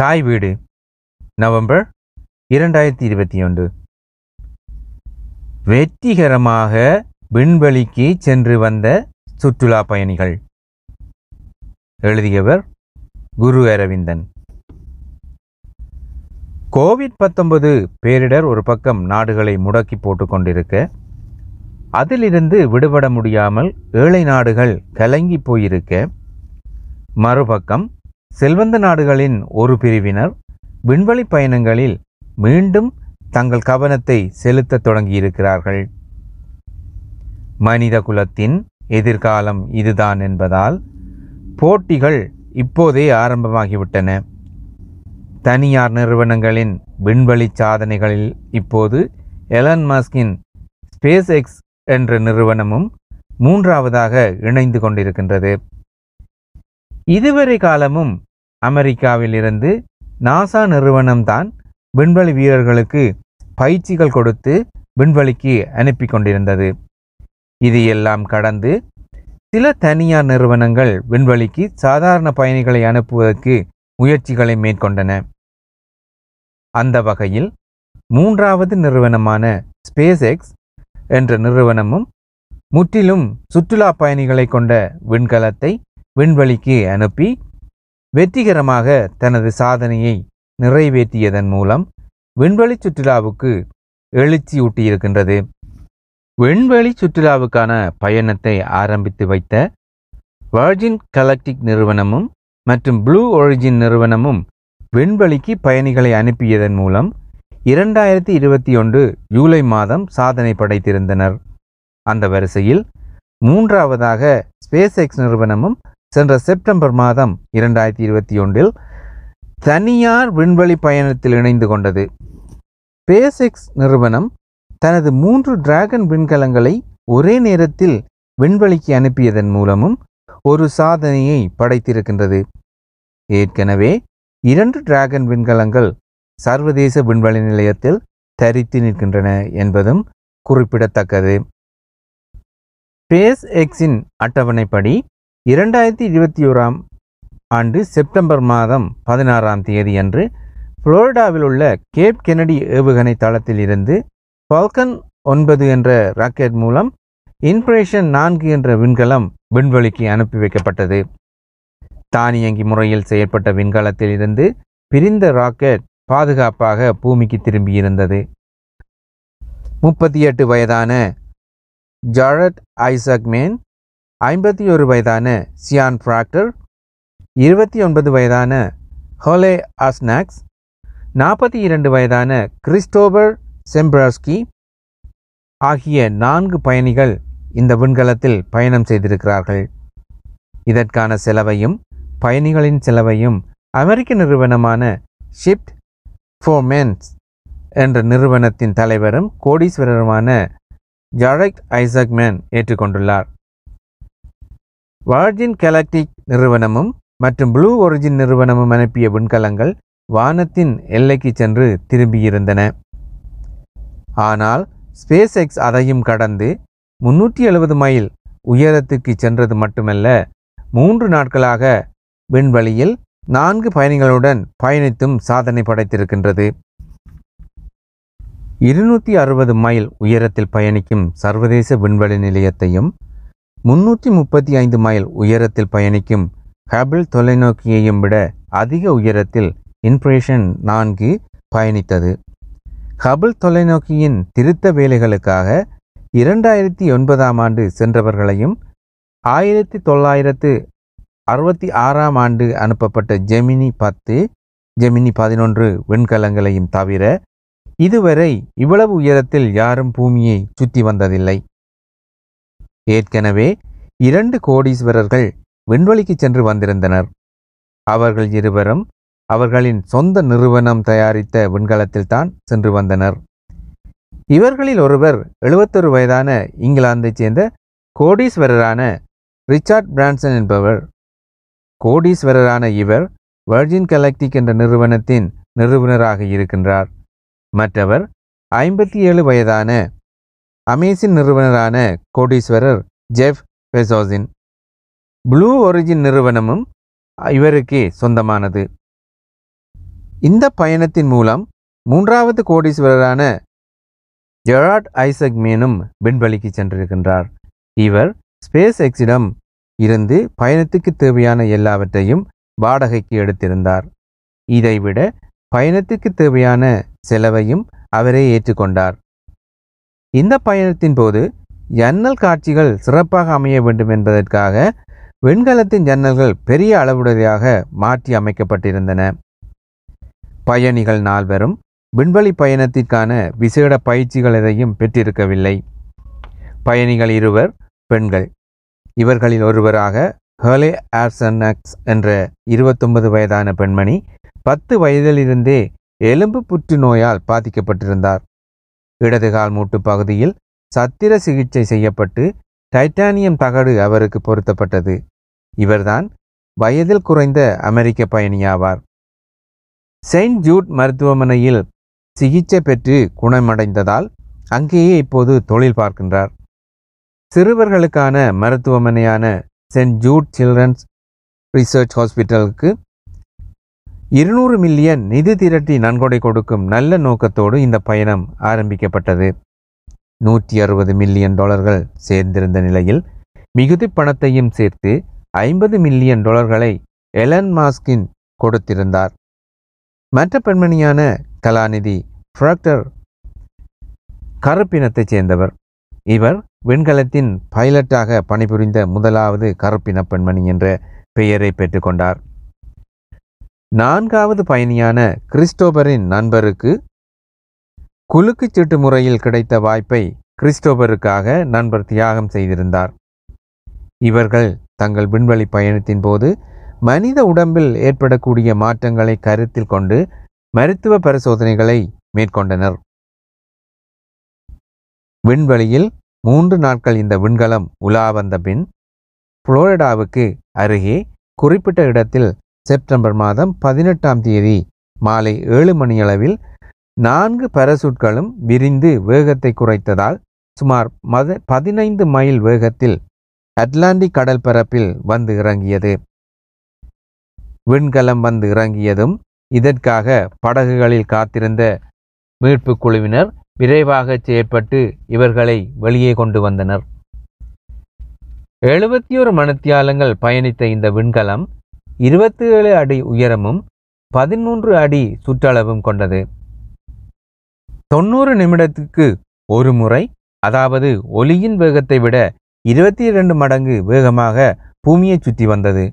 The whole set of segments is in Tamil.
தாய் வீடு நவம்பர் இரண்டாயிரத்தி இருபத்தி ஒன்று. வெற்றிகரமாக விண்வெளிக்கு சென்று வந்த சுற்றுலா பயணிகள். எழுதியவர் குரு அரவிந்தன். கோவிட் பத்தொன்பது பேரிடர் ஒரு பக்கம் நாடுகளை முடக்கி போட்டு கொண்டிருக்க அதிலிருந்து விடுபட முடியாமல் ஏழை நாடுகள் கலங்கி போயிருக்க மறுபக்கம் செல்வந்த நாடுகளின் ஒரு பிரிவினர் விண்வெளி பயணங்களில் மீண்டும் தங்கள் கவனத்தை செலுத்தத் தொடங்கியிருக்கிறார்கள். மனித குலத்தின் எதிர்காலம் இதுதான் என்பதால் போட்டிகள் இப்போதே ஆரம்பமாகிவிட்டன. தனியார் நிறுவனங்களின் விண்வெளி சாதனைகளில் இப்போது எலன் மாஸ்கின் ஸ்பேஸ் எக்ஸ் என்ற நிறுவனமும் மூன்றாவதாக இணைந்து கொண்டிருக்கின்றது. இதுவரை காலமும் அமெரிக்காவில் இருந்து நாசா நிறுவனம்தான் விண்வெளி வீரர்களுக்கு பயிற்சிகள் கொடுத்து விண்வெளிக்கு அனுப்பி கொண்டிருந்தது. இது எல்லாம் கடந்து சில தனியார் நிறுவனங்கள் விண்வெளிக்கு சாதாரண பயணிகளை அனுப்புவதற்கு முயற்சிகளை மேற்கொண்டன. அந்த வகையில் மூன்றாவது நிறுவனமான ஸ்பேஸ் எக்ஸ் என்ற நிறுவனமும் முற்றிலும் சுற்றுலா பயணிகளை கொண்ட விண்கலத்தை விண்வெளிக்கு அனுப்பி வெற்றிகரமாக தனது சாதனையை நிறைவேற்றியதன் மூலம் விண்வெளி சுற்றுலாவுக்கு எழுச்சியூட்டியிருக்கின்றது விண்வெளி சுற்றுலாவுக்கான பயணத்தை ஆரம்பித்து வைத்த வர்ஜின் கலக்டிக் நிறுவனமும் மற்றும் ப்ளூ ஒரிஜின் நிறுவனமும் விண்வெளிக்கு பயணிகளை அனுப்பியதன் மூலம் இரண்டாயிரத்தி இருபத்தி ஒன்று ஜூலை மாதம் சாதனை படைத்திருந்தனர். அந்த வரிசையில் மூன்றாவதாக ஸ்பேஸ் எக்ஸ் நிறுவனமும் சென்ற செப்டம்பர் மாதம் இரண்டாயிரத்தி இருபத்தி ஒன்றில் தனியார் விண்வெளி பயணத்தில் இணைந்து கொண்டது. ஸ்பேஸ் எக்ஸ் நிறுவனம் தனது மூன்று டிராகன் விண்கலங்களை ஒரே நேரத்தில் விண்வெளிக்கு அனுப்பியதன் மூலமும் ஒரு சாதனையை படைத்திருக்கின்றது. ஏற்கனவே இரண்டு டிராகன் விண்கலங்கள் சர்வதேச விண்வெளி நிலையத்தில் தரித்து நிற்கின்றன என்பதும் குறிப்பிடத்தக்கது. ஸ்பேஸ் எக்ஸின் அட்டவணைப்படி இரண்டாயிரத்தி இருபத்தி ஓராம் ஆண்டு செப்டம்பர் மாதம் பதினாறாம் தேதி அன்று புளோரிடாவில் உள்ள கேப் கெனடி ஏவுகணை தளத்தில் இருந்து ஃபால்கன் ஒன்பது என்ற ராக்கெட் மூலம் இன்பிரேஷன் நான்கு என்ற விண்கலம் விண்வெளிக்கு அனுப்பி வைக்கப்பட்டது. தானியங்கி முறையில் செயற்பட்ட விண்கலத்தில் இருந்து பிரிந்த ராக்கெட் பாதுகாப்பாக பூமிக்கு திரும்பியிருந்தது. முப்பத்தி எட்டு வயதான ஜாரட் ஐசக் மேன் ஐம்பத்தி ஒரு வயதான சியான் ஃப்ராக்டர் இருபத்தி ஒன்பது வயதான ஹோலே அஸ்னாக்ஸ் நாற்பத்தி இரண்டு வயதான கிறிஸ்டோபர் செம்ப்ராஸ்கி ஆகிய நான்கு பயணிகள் இந்த விண்கலத்தில் பயணம் செய்திருக்கிறார்கள். இதற்கான செலவையும் பயணிகளின் செலவையும் அமெரிக்க நிறுவனமான ஷிப்ட் ஃபோமென்ஸ் என்ற நிறுவனத்தின் தலைவரும் கோடீஸ்வரருமான ஜாரக் ஐசக்மேன் ஏற்றுக்கொண்டுள்ளார். வார்ஜின் கெலக்டிக் நிறுவனமும் மற்றும் ப்ளூ ஒரிஜின் நிறுவனமும் அனுப்பிய விண்கலங்கள் வானத்தின் எல்லைக்கு சென்று திரும்பியிருந்தன. ஆனால் ஸ்பேஸ் எக்ஸ் அதையும் கடந்து முன்னூற்றி எழுபது மைல் உயரத்துக்கு சென்றது மட்டுமல்ல மூன்று நாட்களாக விண்வெளியில் நான்கு பயணிகளுடன் பயணித்தும் சாதனை படைத்திருக்கின்றது. இருநூற்றி அறுபது மைல் உயரத்தில் பயணிக்கும் சர்வதேச விண்வெளி நிலையத்தையும் முன்னூற்றி முப்பத்தி ஐந்து மைல் உயரத்தில் பயணிக்கும் ஹபிள் தொலைநோக்கியையும் விட அதிக உயரத்தில் இன்ஃப்ரேஷன் நான்கு பயணித்தது. ஹபிள் தொலைநோக்கியின் திருத்த வேலைகளுக்காக இரண்டாயிரத்தி ஒன்பதாம் ஆண்டு சென்றவர்களையும் ஆயிரத்தி தொள்ளாயிரத்து அறுபத்தி ஆறாம் ஆண்டு அனுப்பப்பட்ட ஜெமினி பத்து ஜெமினி பதினொன்று விண்கலங்களையும் தவிர இதுவரை இவ்வளவு உயரத்தில் யாரும் பூமியை சுற்றி வந்ததில்லை. ஏற்கனவே இரண்டு கோடீஸ்வரர்கள் விண்வெளிக்கு சென்று வந்திருந்தனர். அவர்கள் இருவரும் அவர்களின் சொந்த நிறுவனம் தயாரித்த விண்கலத்தில்தான் சென்று வந்தனர். இவர்களில் ஒருவர் எழுபத்தொரு வயதான இங்கிலாந்தைச் சேர்ந்த கோடீஸ்வரரான ரிச்சார்ட் பிரான்சன் என்பவர். கோடீஸ்வரரான இவர் வர்ஜின் கலெக்டிக் என்ற நிறுவனத்தின் நிறுவனராக இருக்கின்றார். மற்றவர் ஐம்பத்தி ஏழு வயதான அமேசின் நிறுவனரான கோடீஸ்வரர் ஜெஃப் பெசோசின் ப்ளூ ஒரிஜின் நிறுவனமும் இவருக்கே சொந்தமானது. இந்த பயணத்தின் மூலம் மூன்றாவது கோடீஸ்வரரான ஜெராட் ஐசக் மேனும் விண்வெளிக்கு சென்றிருக்கின்றார். இவர் ஸ்பேஸ் எக்ஸிடம் இருந்து பயணத்துக்கு தேவையான எல்லாவற்றையும் வாடகைக்கு எடுத்திருந்தார். இதைவிட பயணத்துக்கு தேவையான செலவையும் அவரே ஏற்றுக்கொண்டார். இந்த பயணத்தின் போது ஜன்னல் காட்சிகள் சிறப்பாக அமைய வேண்டும் என்பதற்காக வெண்கலத்தின் ஜன்னல்கள் பெரிய அளவுடையதாக மாற்றி அமைக்கப்பட்டிருந்தன. பயணிகள் நால்வரும் விண்வெளி பயணத்திற்கான விசேட பயிற்சிகள் எதையும் பெற்றிருக்கவில்லை. பயணிகள் இருவர் பெண்கள். இவர்களில் ஒருவராக ஹர்லே ஆர்சனக்ஸ் என்ற இருபத்தொன்பது வயதான பெண்மணி பத்து வயதிலிருந்தே எலும்பு புற்றுநோயால் பாதிக்கப்பட்டிருந்தார். இடதுகால் மூட்டு பகுதியில் சத்திர சிகிச்சை செய்யப்பட்டு டைட்டானியம் தகடு அவருக்கு பொருத்தப்பட்டது. இவர்தான் வயதில் குறைந்த அமெரிக்க பயணியாவார் செயின்ட் ஜூட் மருத்துவமனையில் சிகிச்சை பெற்று குணமடைந்ததால் அங்கேயே இப்போது தொழில் பார்க்கின்றார். சிறுவர்களுக்கான மருத்துவமனையான சென்ட் ஜூட் சில்ட்ரன்ஸ் ரிசர்ச் ஹாஸ்பிட்டலுக்கு இருநூறு மில்லியன் நிதி திரட்டி நன்கொடை கொடுக்கும் நல்ல நோக்கத்தோடு இந்த பயணம் ஆரம்பிக்கப்பட்டது. நூற்றி அறுபது மில்லியன் டாலர்கள் சேர்ந்திருந்த நிலையில் மிகுதி பணத்தையும் சேர்த்து ஐம்பது மில்லியன் டாலர்களை எலன் மாஸ்கின் கொடுத்திருந்தார். மற்ற பெண்மணியான கலாநிதி ஃப்ராக்டர் கருப்பினத்தைச் சேர்ந்தவர். இவர் விண்கலத்தின் பைலட்டாக பணிபுரிந்த முதலாவது கருப்பின பெண்மணி என்ற பெயரை பெற்றுக்கொண்டார் நான்காவது பயணியான கிறிஸ்டோபரின் நண்பருக்கு குலுக்குச் சீட்டு முறையில் கிடைத்த வாய்ப்பை கிறிஸ்டோபருக்காக நண்பர் தியாகம் செய்திருந்தார். இவர்கள் தங்கள் விண்வெளி பயணத்தின் போது மனித உடம்பில் ஏற்படக்கூடிய மாற்றங்களை கருத்தில் கொண்டு மருத்துவ பரிசோதனைகளை மேற்கொண்டனர். விண்வெளியில் மூன்று நாட்கள் இந்த விண்கலம் உலா வந்த பின் புளோரிடாவுக்கு அருகே குறிப்பிட்ட இடத்தில் செப்டம்பர் மாதம் பதினெட்டாம் தேதி மாலை ஏழு மணியளவில் நான்கு பரசூட்களும் விரிந்து வேகத்தை குறைத்ததால் சுமார் மத பதினைந்து மைல் வேகத்தில் அட்லாண்டிக் கடல் பரப்பில் வந்து இறங்கியது. விண்கலம் வந்து இறங்கியதும் இதற்காக படகுகளில் காத்திருந்த மீட்பு குழுவினர் விரைவாக செயற்பட்டு இவர்களை வெளியே கொண்டு வந்தனர். எழுபத்தி ஒரு மணத்தியாலங்கள் பயணித்த இந்த விண்கலம் இருபத்தி ஏழு அடி உயரமும் பதிமூன்று அடி சுற்றளவும் கொண்டது. தொண்ணூறு நிமிடத்துக்கு ஒரு முறை அதாவது ஒலியின் வேகத்தை விட இருபத்தி இரண்டு மடங்கு வேகமாக பூமியை சுற்றி வந்தது.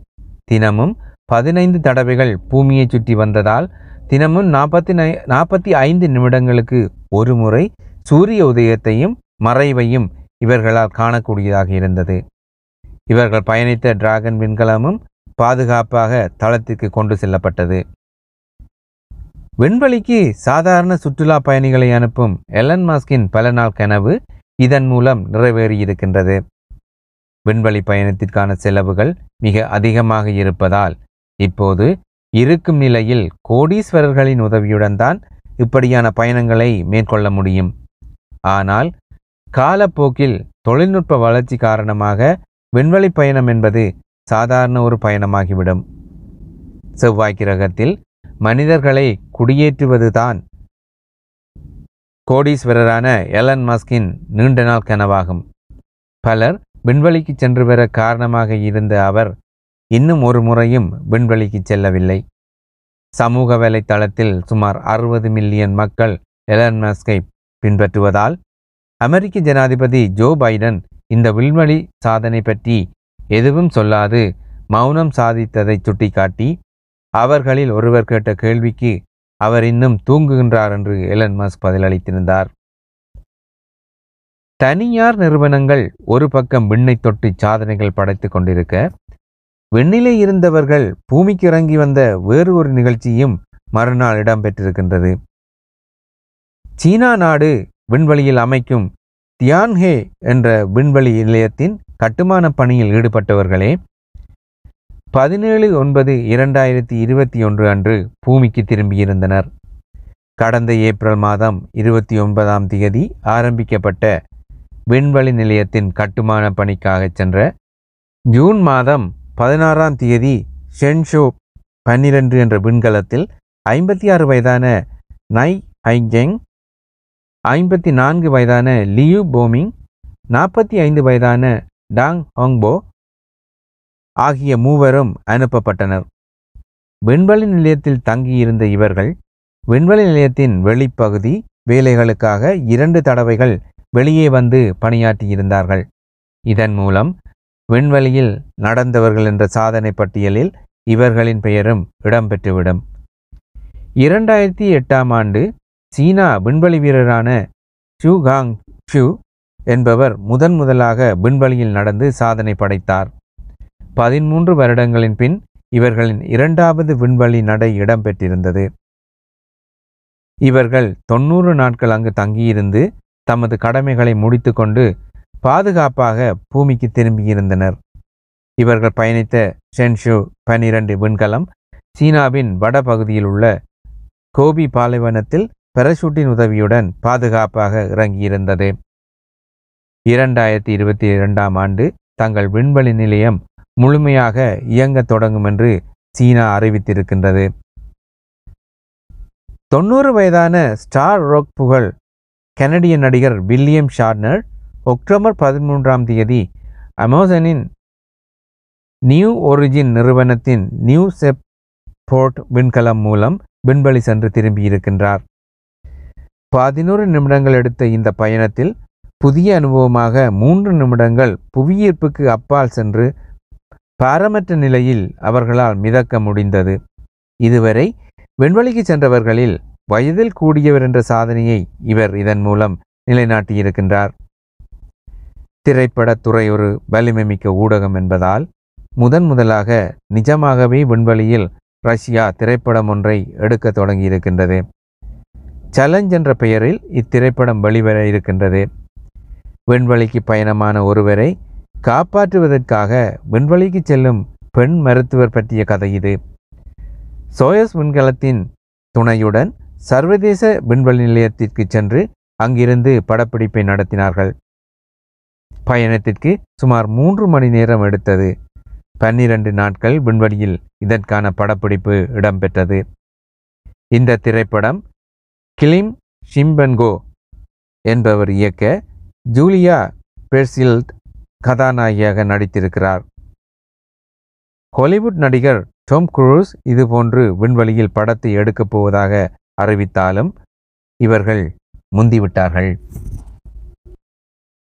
தினமும் பதினைந்து தடவைகள் பூமியை சுற்றி வந்ததால் தினமும் நாற்பத்தி நை நாற்பத்தி ஐந்து நிமிடங்களுக்கு ஒரு முறை சூரிய உதயத்தையும் மறைவையும் இவர்களால் காணக்கூடியதாக இருந்தது. இவர்கள் பயணித்த டிராகன் விண்கலமும் பாதுகாப்பாக தளத்திற்கு கொண்டு செல்லப்பட்டது. விண்வெளிக்கு சாதாரண சுற்றுலா பயணிகளை அனுப்பும் எலன் மாஸ்கின் பல நாள் கனவு இதன் மூலம் நிறைவேறியிருக்கின்றது. விண்வெளி பயணத்திற்கான செலவுகள் மிக அதிகமாக இருப்பதால் இப்போது இருக்கும் நிலையில் கோடீஸ்வரர்களின் உதவியுடன் தான் இப்படியான பயணங்களை மேற்கொள்ள முடியும். ஆனால் காலப்போக்கில் தொழில்நுட்ப வளர்ச்சி காரணமாக விண்வெளி பயணம் என்பது சாதாரண ஒரு பயணமாகிவிடும். செவ்வாய் கிரகத்தில் மனிதர்களை குடியேற்றுவதுதான் கோடீஸ்வரரான எலன் மஸ்கின் நீண்ட நாள் கனவாகும். பலர் விண்வெளிக்கு சென்று வர காரணமாக இருந்த அவர் இன்னும் ஒரு முறையும் விண்வெளிக்கு செல்லவில்லை. சமூக வலைத்தளத்தில் சுமார் அறுபது மில்லியன் மக்கள் எலன் மஸ்கை பின்பற்றுவதால் அமெரிக்க ஜனாதிபதி ஜோ பைடன் இந்த விண்வெளி சாதனை பற்றி எதுவும் சொல்லாது. மௌனம் சாதித்ததை சுட்டிக்காட்டி அவர்களில் ஒருவர் கேட்ட கேள்விக்கு அவர் இன்னும் தூங்குகின்றார் என்று எலன் மஸ்க் பதிலளித்திருந்தார். தனியார் நிறுவனங்கள் ஒரு பக்கம் விண்ணை தொட்டு சாதனைகள் படைத்துக் கொண்டிருக்க விண்ணிலே இருந்தவர்கள் பூமிக்கு இறங்கி வந்த வேறு ஒரு நிகழ்ச்சியும் மறுநாள் இடம்பெற்றிருக்கின்றது. சீனா நாடு விண்வெளியில் அமைக்கும் தியான்ஹே என்ற விண்வெளி நிலையத்தின் கட்டுமான பணியில் ஈடுபட்டவர்களே பதினேழு ஒன்பது இரண்டாயிரத்தி இருபத்தி ஒன்று அன்று பூமிக்கு திரும்பியிருந்தனர். கடந்த ஏப்ரல் மாதம் இருபத்தி ஒன்பதாம் தேதி ஆரம்பிக்கப்பட்ட விண்வெளி நிலையத்தின் கட்டுமான பணிக்காக சென்ற ஜூன் மாதம் பதினாறாம் தேதி ஷென்ஷோ பன்னிரண்டு என்ற விண்கலத்தில் ஐம்பத்தி ஆறு வயதான நை ஐங்கெங் ஐம்பத்தி நான்கு வயதான லியூ போமிங் நாற்பத்தி ஐந்து வயதான டாங் ஹோங்போ ஆகிய மூவரும் அனுப்பப்பட்டனர். விண்வெளி நிலையத்தில் தங்கியிருந்த இவர்கள் விண்வெளி நிலையத்தின் வெளிப்பகுதி வேலைகளுக்காக இரண்டு தடவைகள் வெளியே வந்து பணியாற்றியிருந்தார்கள். இதன் மூலம் விண்வெளியில் நடந்தவர்கள் என்ற சாதனை பட்டியலில் இவர்களின் பெயரும் இடம்பெற்றுவிடும். இரண்டாயிரத்தி எட்டாம் ஆண்டு சீனா விண்வெளி வீரரான ஷூ காங் ஷூ என்பவர் முதன் முதலாக விண்வெளியில் நடந்து சாதனை படைத்தார். பதிமூன்று வருடங்களின் பின் இவர்களின் இரண்டாவது விண்வெளி நடை இடம்பெற்றிருந்தது. இவர்கள் தொண்ணூறு நாட்கள் அங்கு தங்கியிருந்து தமது கடமைகளை முடித்துக்கொண்டு பாதுகாப்பாக பூமிக்கு திரும்பியிருந்தனர். இவர்கள் பயணித்த சென்ஷு பனிரெண்டு விண்கலம் சீனாவின் வடபகுதியில் உள்ள கோபி பாலைவனத்தில் பெரஷூட்டின் உதவியுடன் பாதுகாப்பாக இறங்கியிருந்தது. இரண்டாயிரத்தி இருபத்தி இரண்டாம் ஆண்டு தங்கள் விண்வெளி நிலையம் முழுமையாக இயங்க தொடங்கும் என்று சீனா அறிவித்திருக்கின்றது. தொண்ணூறு வயதான ஸ்டார் ரோக் புகழ் கனடிய நடிகர் வில்லியம் ஷார்னர் அக்டோபர் பதிமூன்றாம் தேதி அமேசானின் நியூ ஒரிஜின் நிறுவனத்தின் நியூ செப் போர்ட் விண்கலம் மூலம் விண்வெளி சென்று திரும்பியிருக்கின்றார். பதினோரு நிமிடங்கள் எடுத்த இந்த பயணத்தில் புதிய அனுபவமாக மூன்று நிமிடங்கள் புவியீர்ப்புக்கு அப்பால் சென்று பாரமற்ற நிலையில் அவர்களால் மிதக்க முடிந்தது. இதுவரை விண்வெளிக்கு சென்றவர்களில் வயதில் கூடியவர் என்ற சாதனையை இவர் இதன் மூலம் நிலைநாட்டியிருக்கின்றார். திரைப்படத்துறை ஒரு வலிமைமிக்க ஊடகம் என்பதால் முதன் முதலாக நிஜமாகவே விண்வெளியில் ரஷ்யா திரைப்படம் ஒன்றை எடுக்க தொடங்கியிருக்கின்றது. சலஞ்ச் என்ற பெயரில் இத்திரைப்படம் வெளிவர இருக்கின்றது. விண்வெளிக்கு பயணமான ஒருவரை காப்பாற்றுவதற்காக விண்வெளிக்கு செல்லும் பெண் மருத்துவர் பற்றிய கதை இது. சோயஸ் விண்கலத்தின் துணையுடன் சர்வதேச விண்வெளி நிலையத்திற்கு சென்று அங்கிருந்து படப்பிடிப்பை நடத்தினார்கள். பயணத்திற்கு சுமார் மூன்று மணி நேரம் எடுத்தது. பன்னிரண்டு நாட்கள் விண்வெளியில் இதற்கான படப்பிடிப்பு இடம்பெற்றது. இந்த திரைப்படம் கிளிம் ஷிம்பன்கோ என்பவர் இயக்க ஜூலியா பெர்சில்ட் கதாநாயகியாக நடித்திருக்கிறார். ஹாலிவுட் நடிகர் டோம் குரூஸ் இதுபோன்று விண்வெளியில் படத்தை எடுக்கப் போவதாக அறிவித்தாலும் இவர்கள் முந்திவிட்டார்கள்.